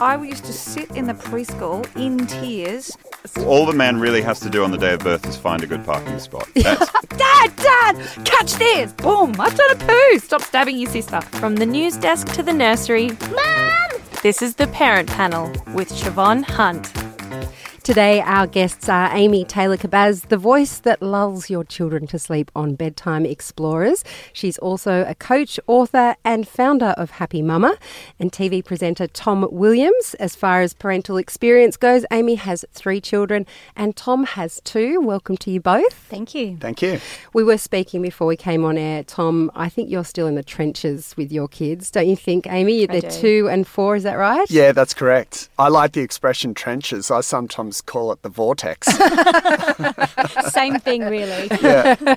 I used to sit in the preschool in tears. All the man really has to do on the day of birth is find a good parking spot. That's, Dad, Dad, catch this! Boom! I've done a poo. Stop stabbing your sister. From the news desk to the nursery, Mom! this is the Parent Panel with Shevonne Hunt. Today, our guests are Amy Taylor Kabbaz, the voice that lulls your children to sleep on Bedtime Explorers. She's also a coach, author, and founder of Happy Mama, and TV presenter Tom Williams. As far as parental experience goes, Amy has three children, and Tom has two. Welcome to you both. Thank you. Thank you. We were speaking before we came on air. Tom, I think you're still in the trenches with your kids, don't you think, Amy? They're two and four, is that right? Yeah, that's correct. I like the expression trenches. I sometimes call it the vortex. Same thing, really. yeah.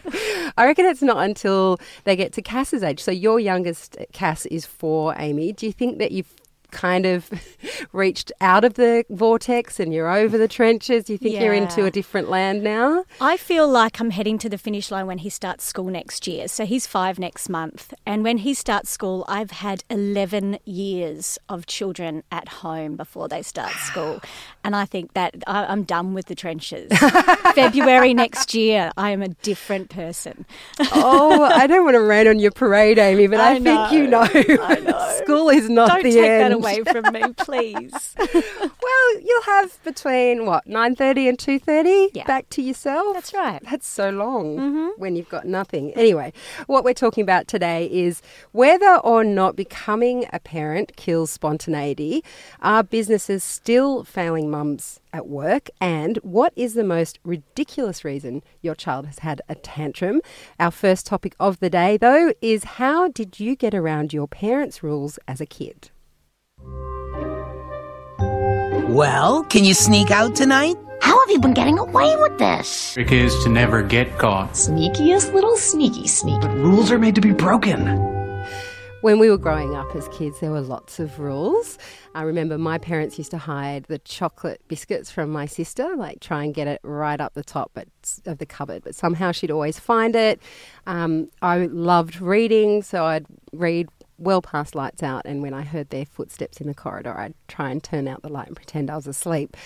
I reckon it's not until they get to Cass's age. So your youngest Cass is four, Amy. Do you think that you've kind of reached out of the vortex and you're over the trenches? You think you're into a different land now? I feel like I'm heading to the finish line when he starts school next year. So he's five next month. And when he starts school, I've had 11 years of children at home before they start school. And I think that I'm done with the trenches. February next year, I am a different person. oh, I don't want to rain on your parade, Amy, but I, I think you know, I know. school is not Don't the end. Away from me, please. Well, you'll have between what nine thirty and two thirty Yeah. back to yourself. That's right. Mm-hmm. That's so long when you've got nothing. Anyway, what we're talking about today is whether or not becoming a parent kills spontaneity. Are businesses still failing mums at work? And what is the most ridiculous reason your child has had a tantrum? Our first topic of the day, though, is how did you get around your parents' rules as a kid? Well, can you sneak out tonight? How have you been getting away with this? Trick is to never get caught. Sneakiest little sneaky sneak. But Rules are made to be broken. When we were growing up as kids, there were lots of rules. I remember my parents used to hide the chocolate biscuits from my sister, like try and get it right up the top of the cupboard, but somehow she'd always find it. Um, I loved reading, so I'd read well past lights out, and when I heard their footsteps in the corridor, I'd try and turn out the light and pretend I was asleep.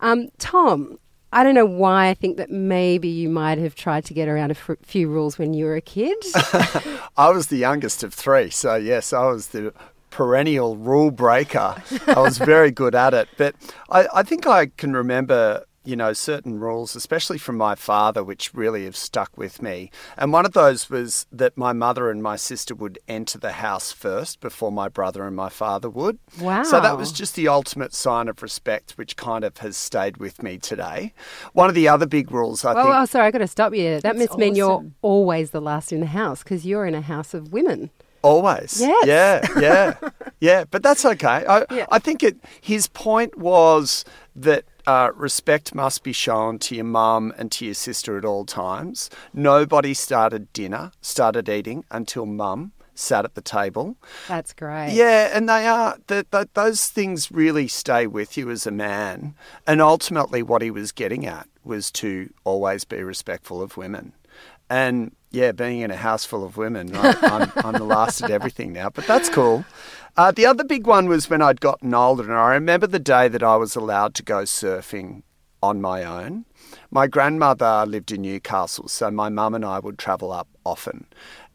Um, Tom, I don't know why I think that maybe you might have tried to get around a f- few rules when you were a kid. I was the youngest of three, so yes, I was the perennial rule breaker. I was very good at it. But I, I think I can remember, you know, certain rules, especially from my father, which really have stuck with me. And one of those was that my mother and my sister would enter the house first before my brother and my father would. Wow. So that was just the ultimate sign of respect, which kind of has stayed with me today. One of the other big rules, I Oh, think. oh, sorry, I've got to stop you. That That's must mean you're always the last in the house because you're in a house of women. Always. Yes. Yeah, yeah, yeah. But that's okay. I, Yeah. I think it. His point was that uh, respect must be shown to your mum and to your sister at all times. Nobody started dinner, started eating until mum sat at the table. That's great. Yeah, and they are. The, the, those things really stay with you as a man. And ultimately, what he was getting at was to always be respectful of women. And yeah, being in a house full of women, I, I'm, I'm the last at everything now, but that's cool. Uh, the other big one was when I'd gotten older, and I remember the day that I was allowed to go surfing on my own. My grandmother lived in Newcastle, so my mum and I would travel up often.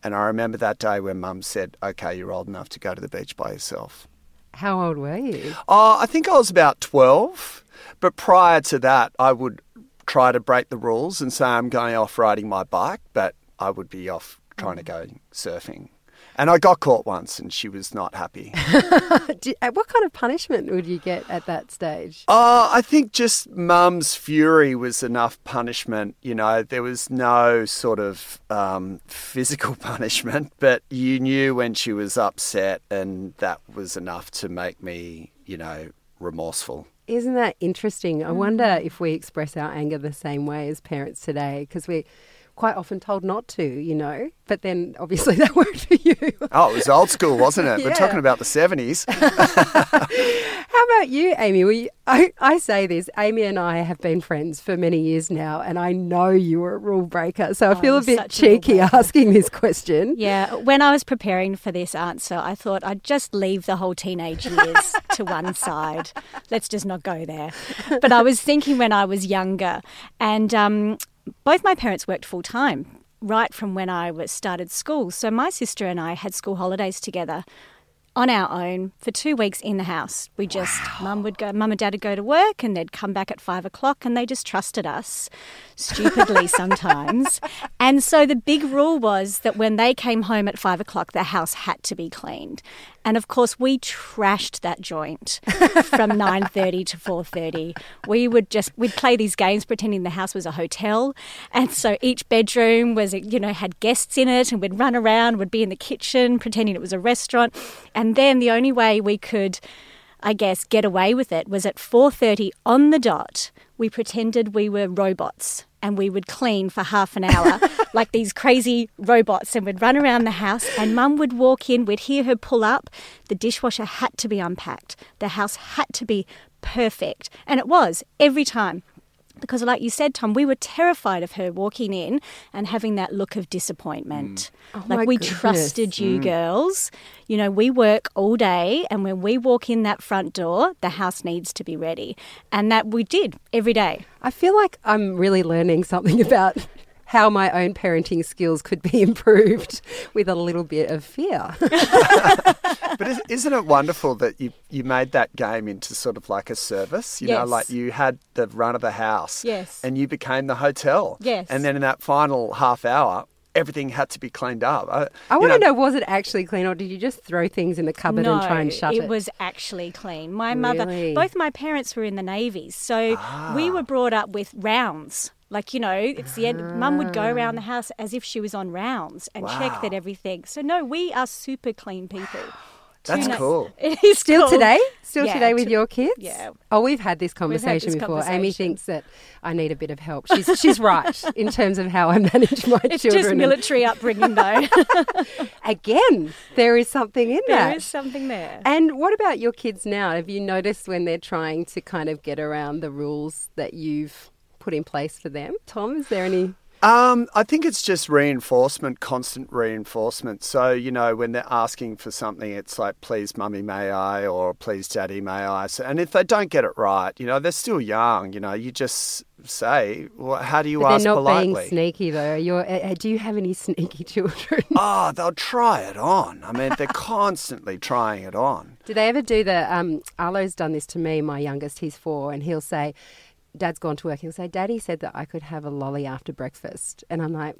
And I remember that day when mum said, Okay, you're old enough to go to the beach by yourself. How old were you? Oh, I think I was about 12. But prior to that, I would try to break the rules and say I'm going off riding my bike, but I would be off trying to go surfing. And I got caught once and she was not happy. Uh, what kind of punishment would you get at that stage? Oh, I think just mum's fury was enough punishment. You know, there was no sort of um, physical punishment, but you knew when she was upset, and that was enough to make me, you know, remorseful. Isn't that interesting? I wonder mm-hmm. if we express our anger the same way as parents today because we quite often told not to, you know. But then obviously that worked for you. Oh, it was old school, wasn't it? We're talking about the 70s. How about you, Amy? We, I, I say this, Amy and I have been friends for many years now, and I know you were a rule breaker. So I feel a I'm bit such a cheeky asking this question. Yeah, when I was preparing for this answer, I thought I'd just leave the whole teenage years to one side. Let's just not go there. But I was thinking when I was younger, and um, both my parents worked full time right from when I was started school. So my sister and I had school holidays together on our own for two weeks in the house. We just, mum would go, mum and dad would go to work and they'd come back at five o'clock and they just trusted us, stupidly sometimes. And so the big rule was that when they came home at five o'clock, the house had to be cleaned. And of course, we trashed that joint from 9.30 to 4.30. We would just, we'd play these games pretending the house was a hotel. And so each bedroom was, you know, had guests in it and we'd run around, would be in the kitchen pretending it was a restaurant. And then the only way we could, I guess, get away with it was at 4.30 on the dot, we pretended we were robots and we would clean for half an hour like these crazy robots and we'd run around the house and mum would walk in we'd hear her pull up. The dishwasher had to be unpacked. The house had to be perfect. And it was. Every time because like you said tom we were terrified of her walking in and having that look of disappointment. Mm. Oh like we goodness. trusted you mm. girls. You know we work all day and when we walk in that front door the house needs to be ready. And that we did every day. I feel like I'm really learning something about how my own parenting skills could be improved with a little bit of fear. But is- isn't it wonderful that you, you made that game into sort of like a service? You know, like you had the run of the house. Yes. And you became the hotel. Yes. And then in that final half hour, everything had to be cleaned up. I, I you want to know, was it actually clean or did you just throw things in the cupboard no, and try and shut it? it was actually clean. My mother, both my parents were in the navies, so Ah. we were brought up with rounds. Like you know, it's the end. Mum would go around Ah. the house as if she was on rounds and check that everything. So no, we are super clean people. That's Too cool. It is Still cool. today? Still Yeah, today with to- your kids? yeah. Oh, we've had this had conversation this before. Amy thinks that I need a bit of help. She's she's right in terms of how I manage my It's children. just and- military upbringing, though. Again, there is something in there that. is something there. And what about your kids now? Have you noticed when they're trying to kind of get around the rules that you've put in place for them? Tom, is there any? Um, I think it's just reinforcement, constant reinforcement. So, you know, when they're asking for something, it's like, please, mummy, may I, or please, daddy, may I. So, and if they don't get it right, you know, they're still young, you know, you just say, well, how do you But ask they're not politely? being sneaky though. You're, uh, do you have any sneaky children? Oh, they'll try it on. I mean, they're constantly trying it on. Do they ever do the? Um, Arlo's done this to me. My youngest, he's four, and he'll say, "Dad's gone to work." He'll say, "Daddy said that I could have a lolly after breakfast," and I'm like.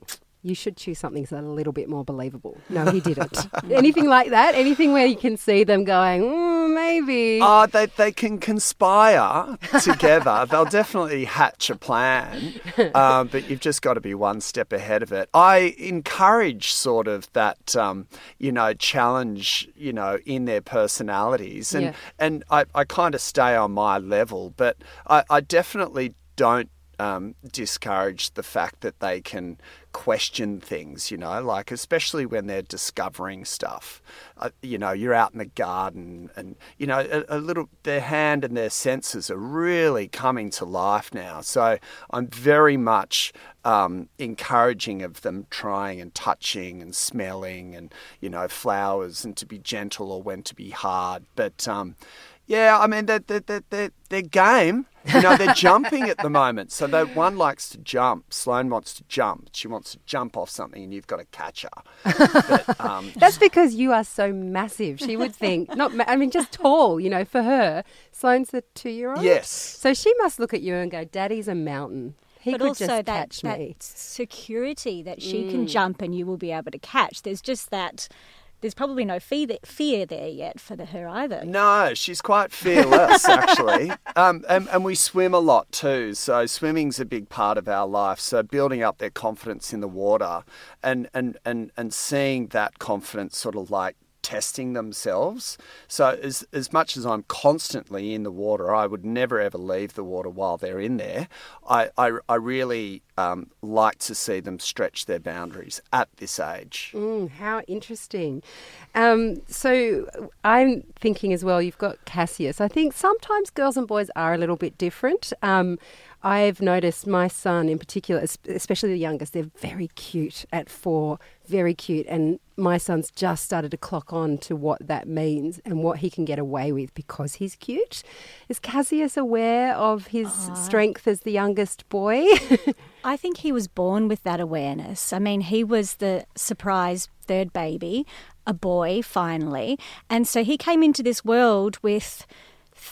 You should choose something that's a little bit more believable. No, he didn't. Anything like that? Anything where you can see them going, mm, maybe. Oh, they, they can conspire together. They'll definitely hatch a plan, um, but you've just got to be one step ahead of it. I encourage sort of that, um, you know, challenge, you know, in their personalities. And, Yeah. and I, I kind of stay on my level, but I, I definitely don't um, discourage the fact that they can question things, you know, like especially when they're discovering stuff. Uh, you know, you're out in the garden and, you know, a, a little, their hand and their senses are really coming to life now. So I'm very much um, encouraging of them trying and touching and smelling and, you know, flowers and to be gentle or when to be hard. But, um, yeah, I mean, they're, they're, they're, they're, they're game. You know, they're jumping at the moment. So that one likes to jump. Sloane wants to jump. She wants to jump off something, and you've got to catch her. But, um, That's because you are so massive. She would think, not, ma- I mean, just tall, you know, for her. Sloane's a two year old. yes. So she must look at you and go, Daddy's a mountain. He but could also just that, catch that me. security that she Mm. can jump and you will be able to catch. There's just that. There's probably no fear, fear there yet for the, her either. No, she's quite fearless, actually. Um, and, and we swim a lot too. So swimming's a big part of our life. So building up their confidence in the water and, and, and, and seeing that confidence sort of like testing themselves. So as as much as I'm constantly in the water, I would never ever leave the water while they're in there. I I, I really um, like to see them stretch their boundaries at this age. Mm, how interesting. Um, so I'm thinking as well, you've got Cassius. I think sometimes girls and boys are a little bit different. Um, I've noticed my son in particular, especially the youngest, they're very cute at four, very cute. And my son's just started to clock on to what that means and what he can get away with because he's cute. Is Cassius aware of his strength as the youngest boy? I think he was born with that awareness. I mean, he was the surprise third baby, a boy finally. And so he came into this world with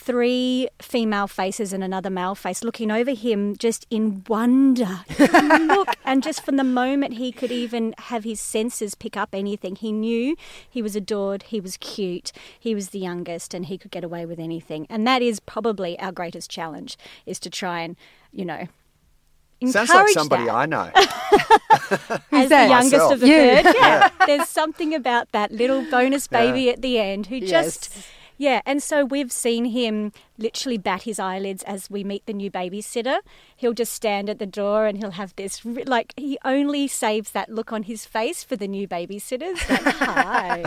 three female faces and another male face looking over him just in wonder. Look, and just from the moment he could even have his senses pick up anything, he knew he was adored, he was cute, he was the youngest, and he could get away with anything. And that is probably our greatest challenge is to try and, you know, Sounds like somebody that I know. as that? the youngest Myself. of the You. third. Yeah. There's something about that little bonus baby at the end who just Yes. Yeah, and so we've seen him literally bat his eyelids as we meet the new babysitter. He'll just stand at the door and he'll have this like he only saves that look on his face for the new babysitters. Like, hi,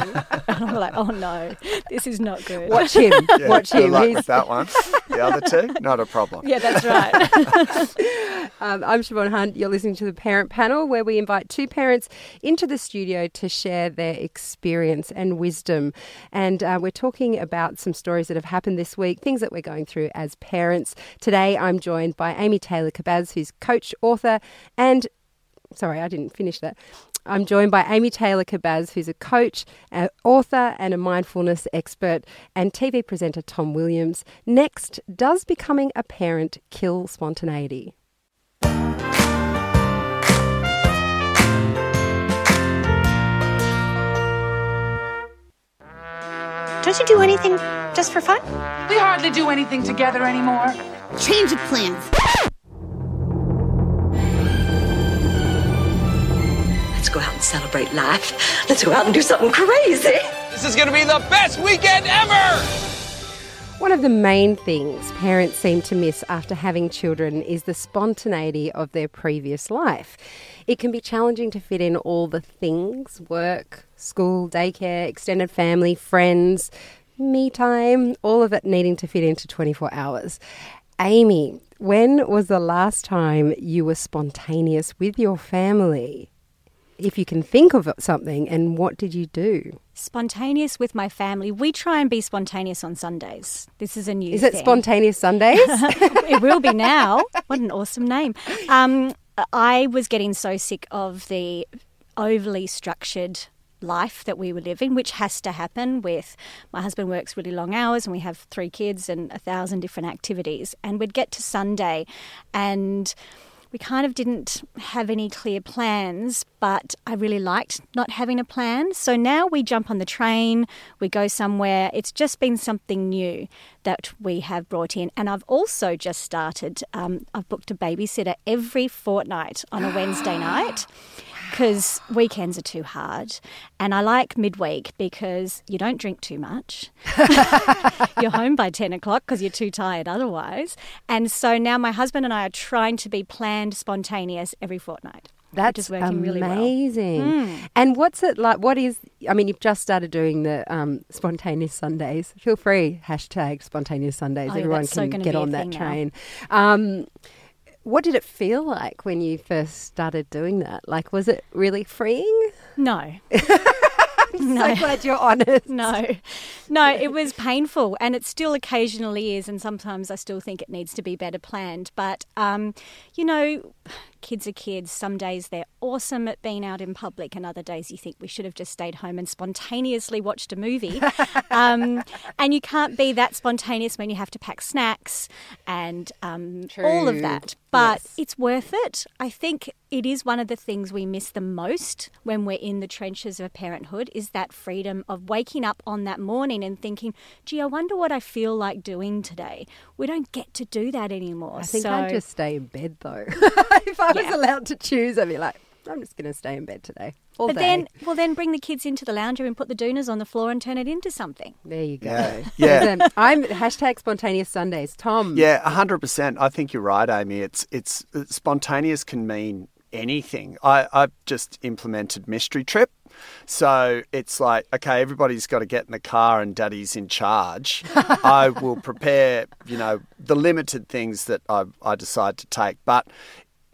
and I'm like, oh no, this is not good. Watch him. Yeah, Watch good him. luck He's with that one. The other two, not a problem. Yeah, that's right. Um, I'm Shevonne Hunt. You're listening to the Parent Panel, where we invite two parents into the studio to share their experience and wisdom. And uh, we're talking about some stories that have happened this week, things that we're going through as parents. Today, I'm joined by Amy Taylor Kabbaz, who's coach, author, and sorry, I didn't finish that. I'm joined by Amy Taylor Kabbaz, who's a coach, an author, and a mindfulness expert, and TV presenter Tom Williams. Next, does becoming a parent kill spontaneity? Don't you do anything just for fun? We hardly do anything together anymore. Change of plans. Let's go out and celebrate life. Let's go out and do something crazy. This is going to be the best weekend ever! One of the main things parents seem to miss after having children is the spontaneity of their previous life. It can be challenging to fit in all the things work, school, daycare, extended family, friends, me time, all of it needing to fit into 24 hours. Amy, when was the last time you were spontaneous with your family? If you can think of something, and what did you do? spontaneous with my family. We try and be spontaneous on Sundays. This is a new Is it thing. spontaneous Sundays? it will be now. What an awesome name. Um, I was getting so sick of the overly structured life that we were living, which has to happen with my husband works really long hours and we have three kids and a thousand different activities. And we'd get to Sunday and we kind of didn't have any clear plans, but I really liked not having a plan. So now we jump on the train, we go somewhere. It's just been something new that we have brought in. And I've also just started, um, I've booked a babysitter every fortnight on a Wednesday night because weekends are too hard. And I like midweek because you don't drink too much. you're home by 10 o'clock because you're too tired otherwise. And so now my husband and I are trying to be planned, spontaneous every fortnight. That's is working really well. amazing. Mm. And what's it like? What is? I mean, you've just started doing the um, spontaneous Sundays. Feel free hashtag spontaneous Sundays. Oh, Everyone so can gonna get on that train. Um, what did it feel like when you first started doing that? Like, was it really freeing? No. I'm so glad you're honest. No, no, it was painful, and it still occasionally is, and sometimes I still think it needs to be better planned. But um, you know, kids are kids. Some days they're awesome at being out in public, and other days you think we should have just stayed home and spontaneously watched a movie. um, and you can't be that spontaneous when you have to pack snacks and um, all of that. But Yes. it's worth it. I think it is one of the things we miss the most when we're in the trenches of parenthood is that freedom of waking up on that morning and thinking, gee, I wonder what I feel like doing today. We don't get to do that anymore. I think so, I'd just stay in bed though. if I was Yeah. allowed to choose, I'd be like, I'm just going to stay in bed today. All but day. then, well, then bring the kids into the lounge room and put the doonas on the floor and turn it into something. There you go. Yeah. Yeah. Listen, I'm hashtag spontaneous Sundays. Tom. Yeah, hundred percent. I think you're right, Amy. It's it's uh, spontaneous can mean anything. I I've just implemented mystery trip. So it's like, okay, everybody's got to get in the car and daddy's in charge. I will prepare, you know, the limited things that I, I decide to take. But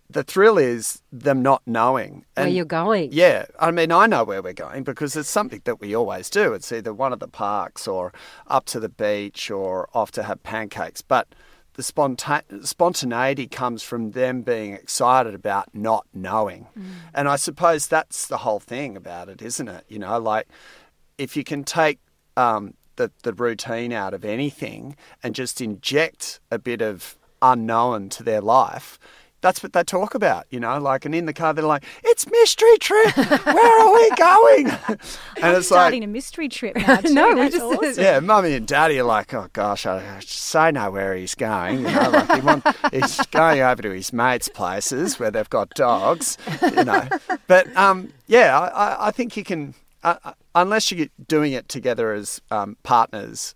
the thrill is them not knowing Where you're going. Yeah, I mean, I know where we're going because it's something that we always do. It's either one of the parks or up to the beach or off to have pancakes. But the sponta- spontaneity comes from them being excited about not knowing. And I suppose that's the whole thing about it, isn't it? You know, like if you can take um, the, the routine out of anything and just inject a bit of unknown to their life, that's what they talk about, you know, like, and in the car, they're like, it's mystery trip. Where are we going? and I'm it's starting like, a mystery trip now. Too. No, we just- awesome. yeah, mummy and daddy are like, oh gosh, I so know where he's going. You know, like he want, he's going over to his mates' places where they've got dogs, you know. But um, yeah, I, I- I think you can, uh, uh, unless you're doing it together as um, partners,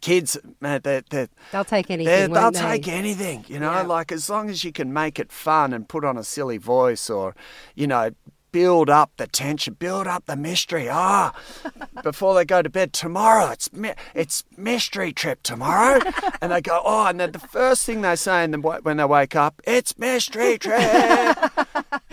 kids, man, they're, they're, They'll take anything. they'll they? take anything, you know, Yeah. like as long as you can make it fun and put on a silly voice or, you know, build up the tension, build up the mystery. Ah, before they go to bed tomorrow, it's mi- it's mystery trip tomorrow, and they go, oh, and then the first thing they say in the, when they wake up, it's mystery trip.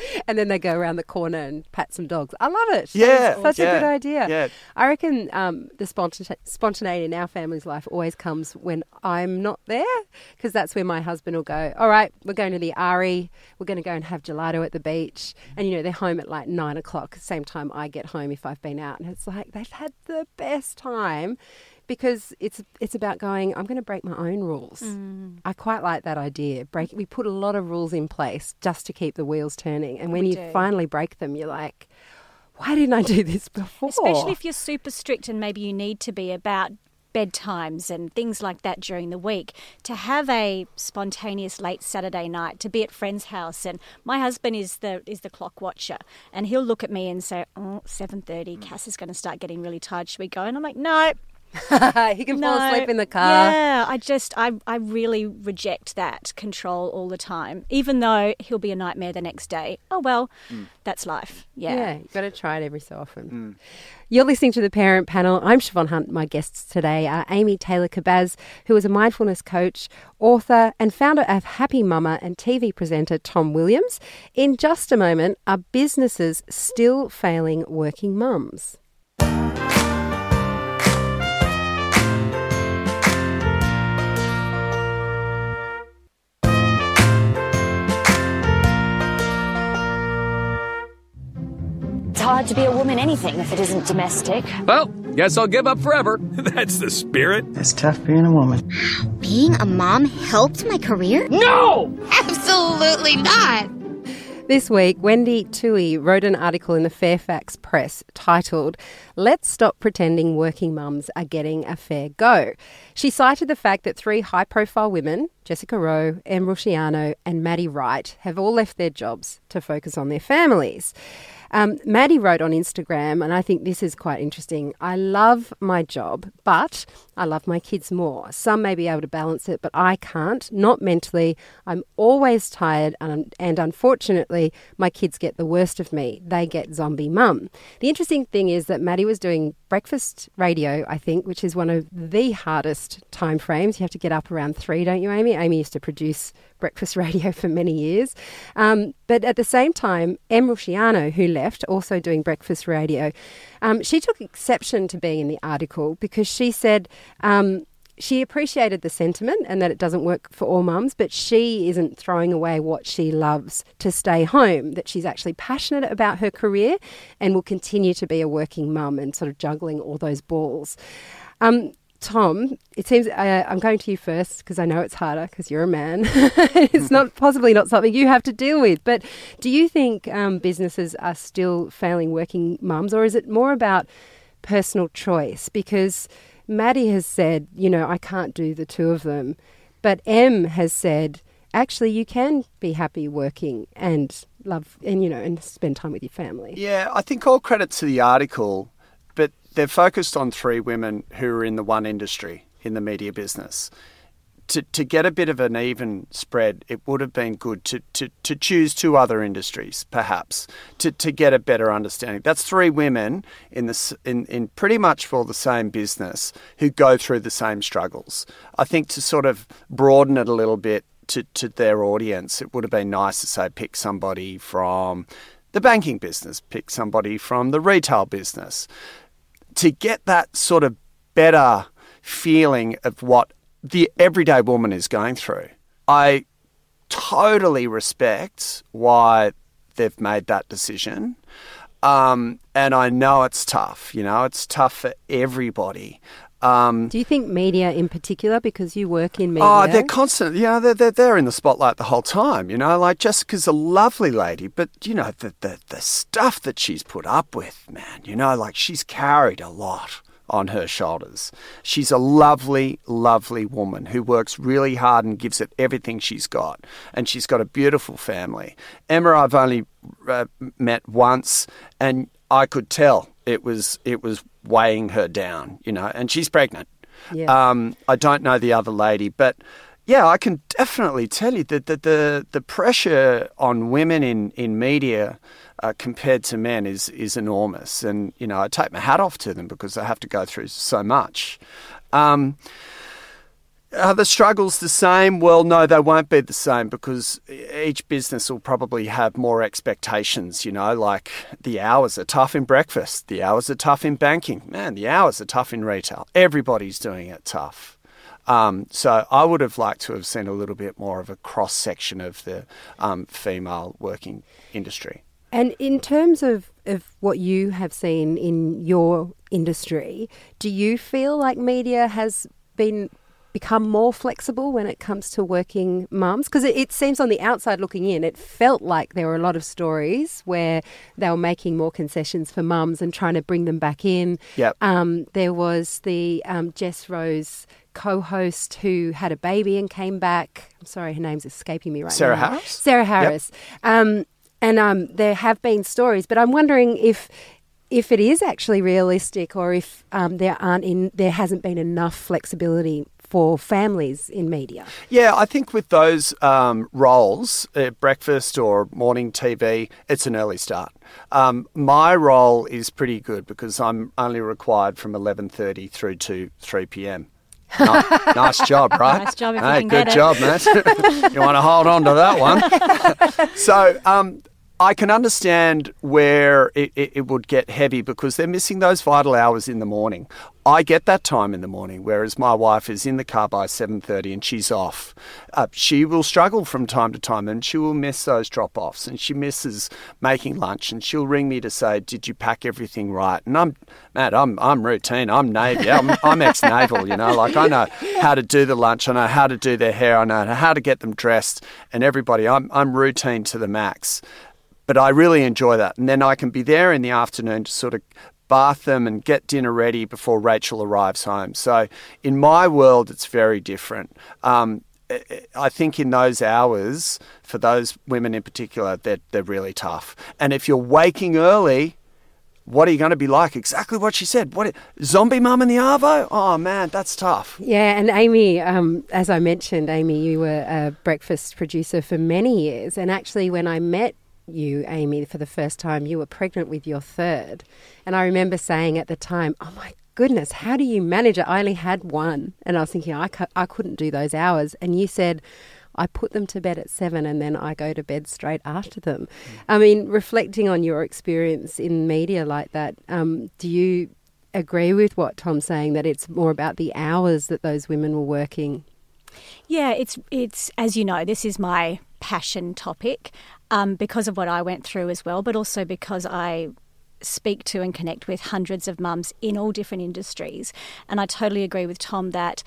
and then they go around the corner and pat some dogs. I love it. Yeah, It's such a good idea. yeah. I reckon um, the sponta- spontaneity in our family's life always comes when I'm not there, because that's where my husband will go. All right, we're going to the Ari. We're going to go and have gelato at the beach, and you know they're home at like nine o'clock, same time I get home if I've been out, and it's like they've had the best time. Because it's it's about going. I'm going to break my own rules. Mm. I quite like that idea. Break. We put a lot of rules in place just to keep the wheels turning, and when We you do. finally break them, you're like, why didn't I do this before? Especially if you're super strict and maybe you need to be about bedtimes and things like that during the week to have a spontaneous late Saturday night to be at friend's house and my husband is the is the clock watcher and he'll look at me and say oh 7:30 Cass is going to start getting really tired should we go and I'm like no he can fall asleep in the car. Yeah, I just I I really reject that control all the time even though he'll be a nightmare the next day. Oh well, mm. that's life. Yeah. Yeah, you've got to try it every so often. Mm. You're listening to the Parent Panel. I'm Shevonne Hunt. My guests today are Amy Taylor Kabbaz, who is a mindfulness coach, author, and founder of Happy Mama and TV presenter Tom Williams. In just a moment, are businesses still failing working mums? Hard to be a woman anything if it isn't domestic. Well, guess I'll give up forever. That's the spirit. It's tough being a woman. Being a mom helped my career? No! Absolutely not. This week, Wendy Tuohy wrote an article in the Fairfax Press titled, Let's Stop Pretending Working Mums Are Getting a Fair Go. She cited the fact that three high profile women, Jessica Rowe, Em Rusciano, and Maddie Wright, have all left their jobs to focus on their families. Um, Maddie wrote on Instagram, and I think this is quite interesting. I love my job, but I love my kids more. Some may be able to balance it, but I can't, not mentally. I'm always tired, and, and unfortunately, my kids get the worst of me. They get zombie mum. The interesting thing is that Maddie was doing breakfast radio, I think, which is one of the hardest time frames. You have to get up around three, don't you, Amy? Amy used to produce breakfast radio for many years. Um, but at the same time, Em Rusciano, who left, also doing breakfast radio, um, she took exception to being in the article because she said um, she appreciated the sentiment and that it doesn't work for all mums, but she isn't throwing away what she loves to stay home, that she's actually passionate about her career and will continue to be a working mum and sort of juggling all those balls. Um, Tom, it seems uh, I'm going to you first because I know it's harder because you're a man. it's not possibly not something you have to deal with. But do you think um, businesses are still failing working mums, or is it more about personal choice? Because Maddie has said, you know, I can't do the two of them, but Em has said, actually, you can be happy working and love and you know and spend time with your family. Yeah, I think all credit to the article, they're focused on three women who are in the one industry in the media business. To, to get a bit of an even spread, it would have been good to, to, to choose two other industries, perhaps, to, to get a better understanding. That's three women in, the, in, in pretty much for the same business who go through the same struggles. I think to sort of broaden it a little bit to, to their audience, it would have been nice to say pick somebody from the banking business, pick somebody from the retail business to get that sort of better feeling of what the everyday woman is going through. I totally respect why they've made that decision. Um, and I know it's tough, you know, it's tough for everybody. Um, Do you think media in particular, because you work in media? Oh, they're constant. You know, they're, they're, they're in the spotlight the whole time. You know, like Jessica's a lovely lady, but, you know, the, the, the stuff that she's put up with, man, you know, like she's carried a lot on her shoulders. She's a lovely, lovely woman who works really hard and gives it everything she's got. And she's got a beautiful family. Emma, I've only uh, met once, and I could tell it was it was weighing her down, you know. And she's pregnant. Yeah. Um, I don't know the other lady, but yeah, I can definitely tell you that the, the, the pressure on women in, in media uh, compared to men is, is enormous. And, you know, I take my hat off to them because they have to go through so much. Um, are the struggles the same? Well, no, they won't be the same because each business will probably have more expectations. You know, like the hours are tough in breakfast, the hours are tough in banking. Man, the hours are tough in retail. Everybody's doing it tough. Um, so I would have liked to have seen a little bit more of a cross section of the um, female working industry. And in terms of, of what you have seen in your industry, do you feel like media has been become more flexible when it comes to working mums? Because it, it, seems on the outside looking in, it felt like there were a lot of stories where they were making more concessions for mums and trying to bring them back in. Yep. Um, there was the um, Jess Rowe's co-host who had a baby and came back. I'm sorry, her name's escaping me right now. Sarah now. Harris? Sarah Harris. Yep. Um, and um, there have been stories, but I'm wondering if if it is actually realistic, or if um, there aren't in there hasn't been enough flexibility for families in media. Yeah, I think with those um, roles, uh, breakfast or morning TV, it's an early start. Um, my role is pretty good because I'm only required from 11:30 through to 3 p.m. No, nice job, right? Nice job if hey, you can good get it. job, Matt. you want to hold on to that one. so, um, I can understand where it, it, it, would get heavy because they're missing those vital hours in the morning. I get that time in the morning, whereas my wife is in the car by seven thirty and she's off. Uh, she will struggle from time to time, and she will miss those drop offs, and she misses making lunch, and she'll ring me to say, "Did you pack everything right?" And I'm, Matt, I'm I'm routine. I'm Navy. I'm, I'm ex naval. You know, like I know how to do the lunch. I know how to do their hair. I know how to get them dressed, and everybody. I'm I'm routine to the max but I really enjoy that. And then I can be there in the afternoon to sort of bath them and get dinner ready before Rachel arrives home. So in my world, it's very different. Um, I think in those hours, for those women in particular, they're, they're really tough. And if you're waking early, what are you going to be like? Exactly what she said. What zombie mum in the arvo? Oh man, that's tough. Yeah, and Amy, um, as I mentioned, Amy, you were a breakfast producer for many years, and actually, when I met you, Amy, for the first time, you were pregnant with your third. And I remember saying at the time, oh my goodness, how do you manage it? I only had one. And I was thinking, I, cu- I couldn't do those hours. And you said, I put them to bed at seven and then I go to bed straight after them. I mean, reflecting on your experience in media like that, um, do you agree with what Tom's saying that it's more about the hours that those women were working? Yeah, it's it's as you know, this is my passion topic um, because of what I went through as well, but also because I speak to and connect with hundreds of mums in all different industries. And I totally agree with Tom that.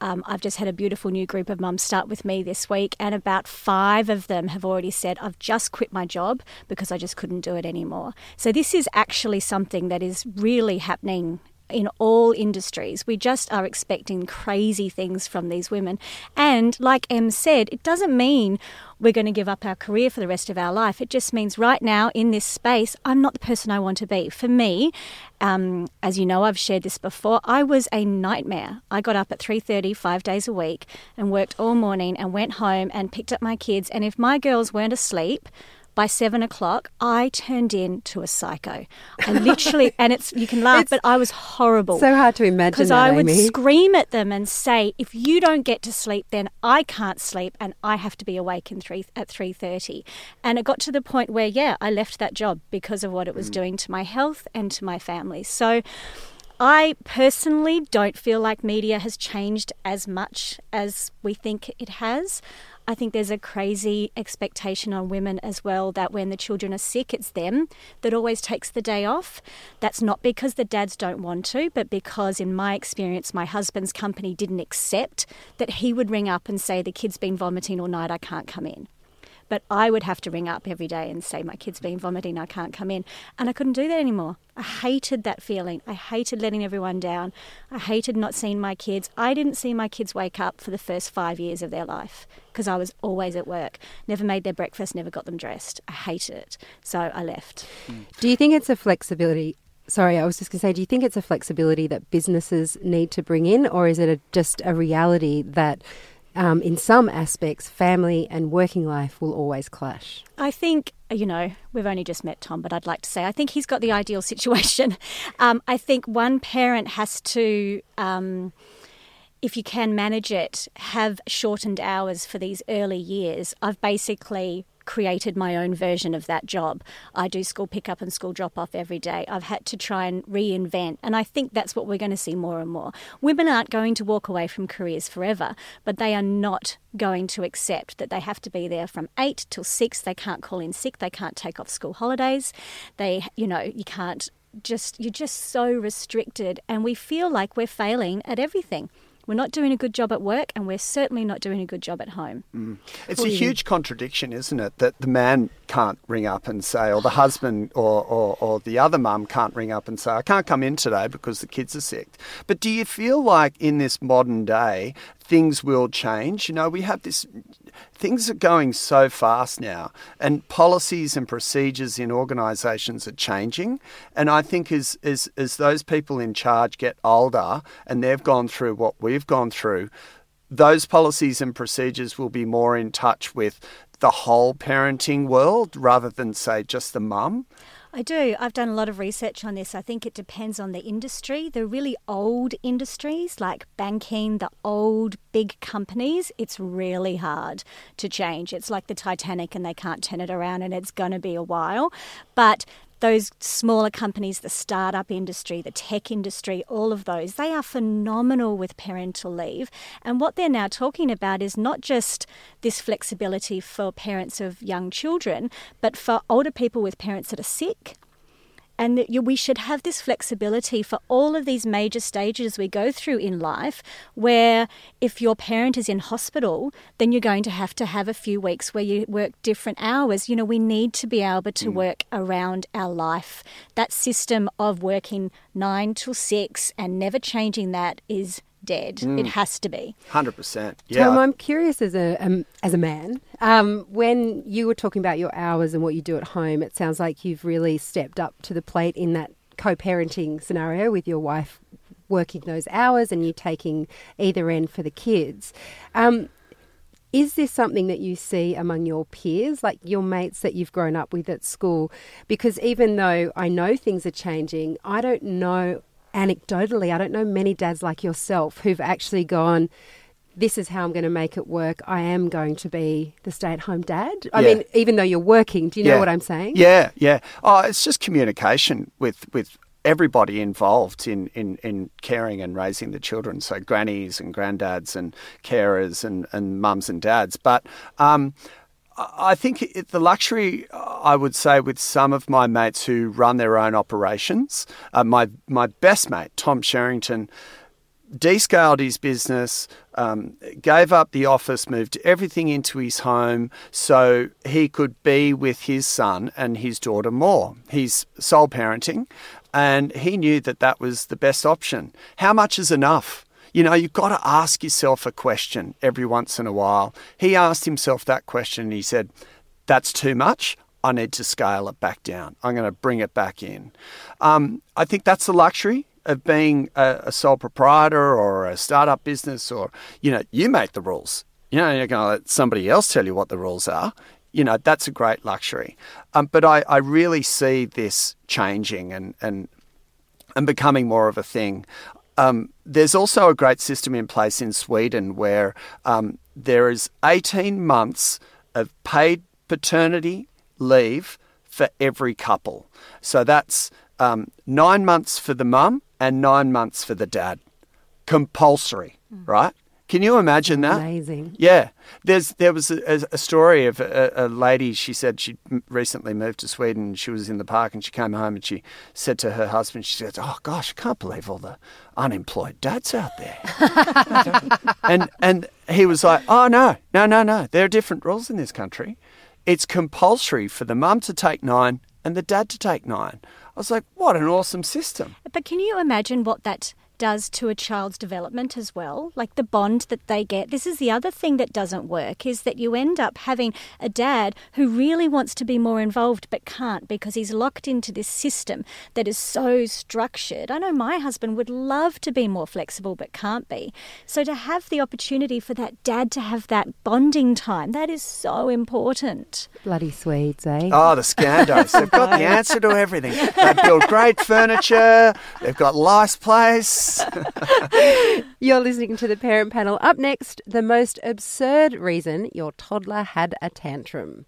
Um, I've just had a beautiful new group of mums start with me this week, and about five of them have already said, I've just quit my job because I just couldn't do it anymore. So, this is actually something that is really happening in all industries. We just are expecting crazy things from these women. And like Em said, it doesn't mean we're going to give up our career for the rest of our life. It just means right now in this space, I'm not the person I want to be. For me, um, as you know, I've shared this before. I was a nightmare. I got up at 3:30 five days a week and worked all morning and went home and picked up my kids. And if my girls weren't asleep, by seven o'clock, I turned into a psycho. I literally, and it's you can laugh, It's but I was horrible. So hard to imagine because I would Amy. scream at them and say, "If you don't get to sleep, then I can't sleep, and I have to be awake in three at three thirty. And it got to the point where, yeah, I left that job because of what it was mm. doing to my health and to my family. So. I personally don't feel like media has changed as much as we think it has. I think there's a crazy expectation on women as well that when the children are sick, it's them that always takes the day off. That's not because the dads don't want to, but because, in my experience, my husband's company didn't accept that he would ring up and say, The kid's been vomiting all night, I can't come in. But I would have to ring up every day and say, My kid's been vomiting, I can't come in. And I couldn't do that anymore. I hated that feeling. I hated letting everyone down. I hated not seeing my kids. I didn't see my kids wake up for the first five years of their life because I was always at work. Never made their breakfast, never got them dressed. I hated it. So I left. Mm. Do you think it's a flexibility? Sorry, I was just going to say, do you think it's a flexibility that businesses need to bring in, or is it a, just a reality that um, in some aspects, family and working life will always clash? I think, you know, we've only just met Tom, but I'd like to say I think he's got the ideal situation. Um, I think one parent has to. Um, if you can manage it, have shortened hours for these early years. I've basically created my own version of that job. I do school pickup and school drop off every day. I've had to try and reinvent, and I think that's what we're going to see more and more. Women aren't going to walk away from careers forever, but they are not going to accept that they have to be there from 8 till 6. They can't call in sick, they can't take off school holidays. They, you know, you can't just you're just so restricted and we feel like we're failing at everything. We're not doing a good job at work, and we're certainly not doing a good job at home. Mm. It's a huge contradiction, isn't it? That the man can't ring up and say, or the husband or, or, or the other mum can't ring up and say, I can't come in today because the kids are sick. But do you feel like in this modern day, things will change? You know, we have this, things are going so fast now, and policies and procedures in organisations are changing. And I think as, as, as those people in charge get older and they've gone through what we've gone through, those policies and procedures will be more in touch with the whole parenting world rather than, say, just the mum. I do. I've done a lot of research on this. I think it depends on the industry. The really old industries like banking, the old big companies, it's really hard to change. It's like the Titanic and they can't turn it around and it's going to be a while. But those smaller companies, the startup industry, the tech industry, all of those, they are phenomenal with parental leave. And what they're now talking about is not just this flexibility for parents of young children, but for older people with parents that are sick. And that we should have this flexibility for all of these major stages we go through in life, where if your parent is in hospital, then you're going to have to have a few weeks where you work different hours. You know, we need to be able to work around our life. That system of working nine till six and never changing that is dead. Mm. It has to be. 100%. Yeah. Tom, I'm curious as a um, as a man. Um, when you were talking about your hours and what you do at home, it sounds like you've really stepped up to the plate in that co-parenting scenario with your wife working those hours and you taking either end for the kids. Um, is this something that you see among your peers, like your mates that you've grown up with at school? Because even though I know things are changing, I don't know anecdotally, I don't know many dads like yourself who've actually gone, this is how I'm going to make it work. I am going to be the stay at home dad. I Yeah. mean, even though you're working, do you know Yeah. what I'm saying? Yeah, yeah. Oh, it's just communication with with everybody involved in, in, in caring and raising the children. So grannies and granddads and carers and, and mums and dads. But um, I I think it, the luxury, I would say, with some of my mates who run their own operations, uh, my my best mate Tom Sherrington descaled his business, um, gave up the office, moved everything into his home so he could be with his son and his daughter more. He's sole parenting. And he knew that that was the best option. How much is enough? You know, you've got to ask yourself a question every once in a while. He asked himself that question and he said, That's too much. I need to scale it back down. I'm going to bring it back in. Um, I think that's the luxury of being a, a, sole proprietor or a startup business, or, you know, you make the rules. You know, you're going to let somebody else tell you what the rules are. You know, that's a great luxury. Um, but I, I really see this changing and, and, and becoming more of a thing. Um, there's also a great system in place in Sweden where um, there is 18 months of paid paternity leave for every couple. So that's um, nine months for the mum and nine months for the dad. Compulsory, mm. right? Can you imagine that? Amazing. Yeah. There's there was a, a story of a, a, lady. She said she recently moved to Sweden. She was in the park and she came home and she said to her husband, she said, "Oh gosh, I can't believe all the unemployed dads out there." and and he was like, "Oh no, no, no, no. There are different rules in this country. It's compulsory for the mum to take nine and the dad to take nine." I was like, "What an awesome system!" But can you imagine what that does to a child's development as well, like the bond that they get. This is the other thing that doesn't work is that you end up having a dad who really wants to be more involved but can't because he's locked into this system that is so structured. I know my husband would love to be more flexible but can't be. So to have the opportunity for that dad to have that bonding time, that is so important. Bloody Swedes, eh? Oh, the Scandos. They've got the answer to everything. They build great furniture. They've got nice place. You're listening to the parent panel. Up next, the most absurd reason your toddler had a tantrum.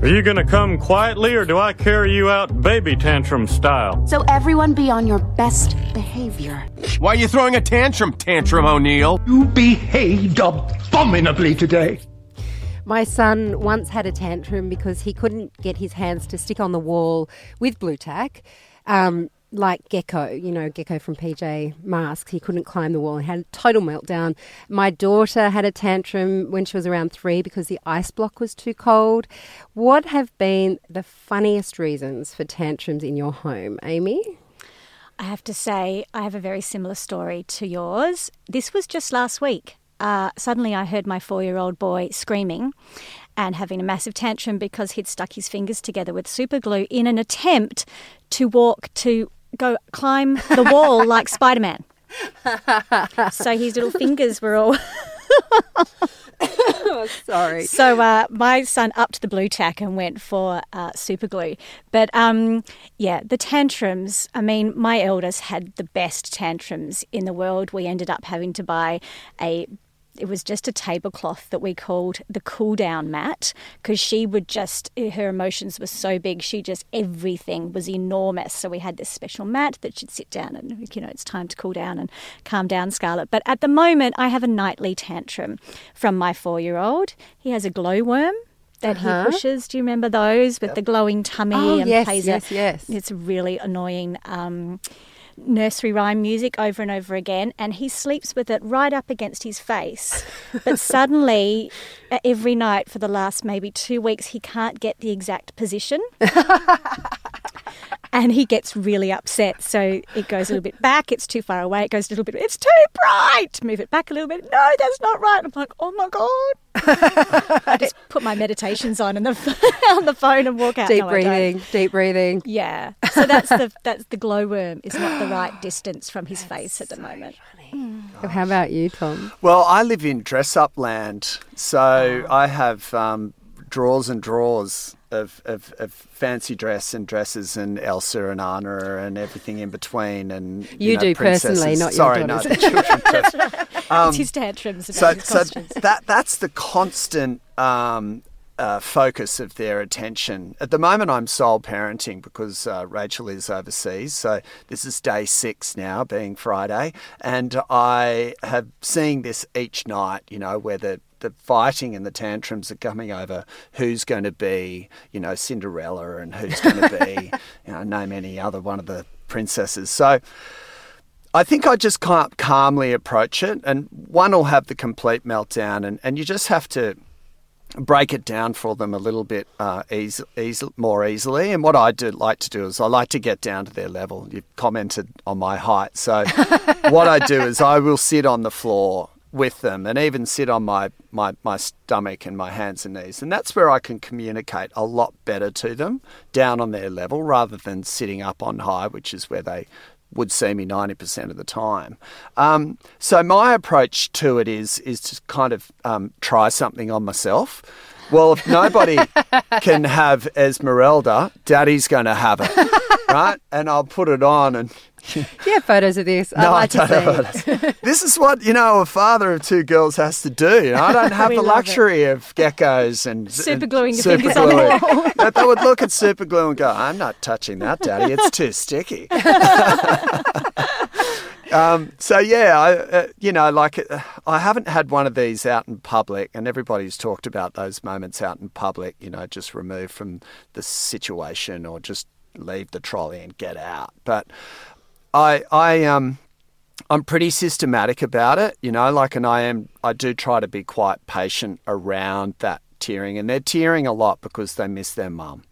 Are you going to come quietly or do I carry you out baby tantrum style? So everyone be on your best behavior. Why are you throwing a tantrum, Tantrum O'Neill? You behaved abominably today. My son once had a tantrum because he couldn't get his hands to stick on the wall with Blu Tack. Um, like Gecko, you know, Gecko from PJ Masks. He couldn't climb the wall and had a total meltdown. My daughter had a tantrum when she was around three because the ice block was too cold. What have been the funniest reasons for tantrums in your home, Amy? I have to say, I have a very similar story to yours. This was just last week uh, suddenly I heard my four year old boy screaming and having a massive tantrum because he'd stuck his fingers together with super glue in an attempt to walk to go climb the wall like Spider Man. so his little fingers were all. oh, sorry. So uh, my son upped the Blu Tack and went for uh, super glue. But um, yeah, the tantrums. I mean, my eldest had the best tantrums in the world. We ended up having to buy a it was just a tablecloth that we called the cool down mat because she would just her emotions were so big she just everything was enormous so we had this special mat that she'd sit down and you know it's time to cool down and calm down scarlett but at the moment i have a nightly tantrum from my four year old he has a glowworm that uh-huh. he pushes. Do you remember those with the glowing tummy oh, and yes, plays yes, a, yes. It's really annoying. Um, nursery rhyme music over and over again, and he sleeps with it right up against his face. But suddenly, Uh, every night for the last maybe two weeks, he can't get the exact position. and he gets really upset. So it goes a little bit back. It's too far away. It goes a little bit. It's too bright. Move it back a little bit. No, that's not right. I'm like, oh my god. I just put my meditations on and the on the phone and walk out. Deep no, breathing. Deep breathing. Yeah. So that's the that's the glowworm is not the right distance from his face at the moment. How about you, Tom? Well, I live in dress up land, so oh. I have um, drawers and drawers of, of, of, fancy dress and dresses and Elsa and Anna and everything in between. And you, you know, do princesses. personally, not Sorry, your daughters. no, the children. um, it's his tantrums so, his so that that's the constant. Um, uh, focus of their attention. At the moment, I'm sole parenting because uh, Rachel is overseas. So this is day six now, being Friday, and I have seen this each night. You know, where the the fighting and the tantrums are coming over who's going to be, you know, Cinderella and who's going to be, you know, name any other one of the princesses. So I think I just can't calmly approach it, and one will have the complete meltdown, and, and you just have to break it down for them a little bit uh, easy, easy, more easily. And what I do like to do is I like to get down to their level. You've commented on my height, so what I do is I will sit on the floor with them and even sit on my, my, my stomach and my hands and knees. And that's where I can communicate a lot better to them down on their level rather than sitting up on high, which is where they would see me 90% of the time. Um, so my approach to it is is to kind of um, try something on myself. Well, if nobody can have Esmeralda, Daddy's going to have it, right? And I'll put it on and. Yeah, photos of this. No, I like to don't see. this is what you know a father of two girls has to do. You know, I don't have the love it. luxury of geckos and Super gluing your fingers on the wall. That they would look at super glue and go, "I'm not touching that, Daddy. It's too sticky." Um, so yeah, I, uh, you know, like uh, I haven't had one of these out in public, and everybody's talked about those moments out in public. You know, just removed from the situation or just leave the trolley and get out. But I, I, um, I'm pretty systematic about it. You know, like, and I am, I do try to be quite patient around that tearing, and they're tearing a lot because they miss their mum,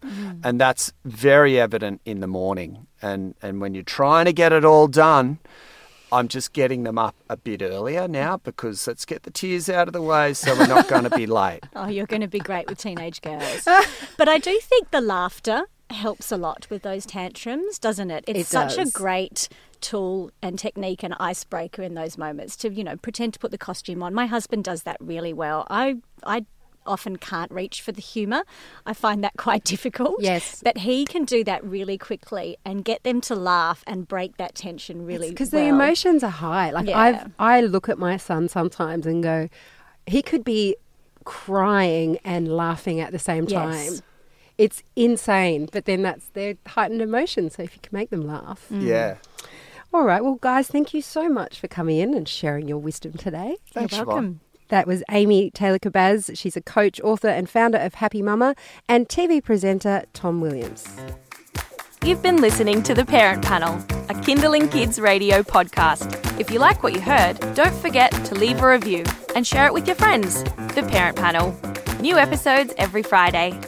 and that's very evident in the morning. And and when you're trying to get it all done. I'm just getting them up a bit earlier now because let's get the tears out of the way so we're not going to be late. Oh, you're going to be great with teenage girls. but I do think the laughter helps a lot with those tantrums, doesn't it? It's It such a great tool and technique and icebreaker in those moments to, you know, pretend to put the costume on. My husband does that really well. I I often can't reach for the humour. I find that quite difficult. Yes. But he can do that really quickly and get them to laugh and break that tension really because well. the emotions are high. Like Yeah. I've, I look at my son sometimes and go, he could be crying and laughing at the same Yes. time. It's insane, but then that's their heightened emotion. So if you can make them laugh, mm. Yeah. All right, well, guys, thank you so much for coming in and sharing your wisdom today. Thanks, You're Shevonne. That was Amy Taylor Kabbaz. She's a coach, author, and founder of Happy Mama, and TV presenter Tom Williams. You've been listening to The Parent Panel, a Kinderling Kids radio podcast. If you like what you heard, don't forget to leave a review and share it with your friends. The Parent Panel. New episodes every Friday.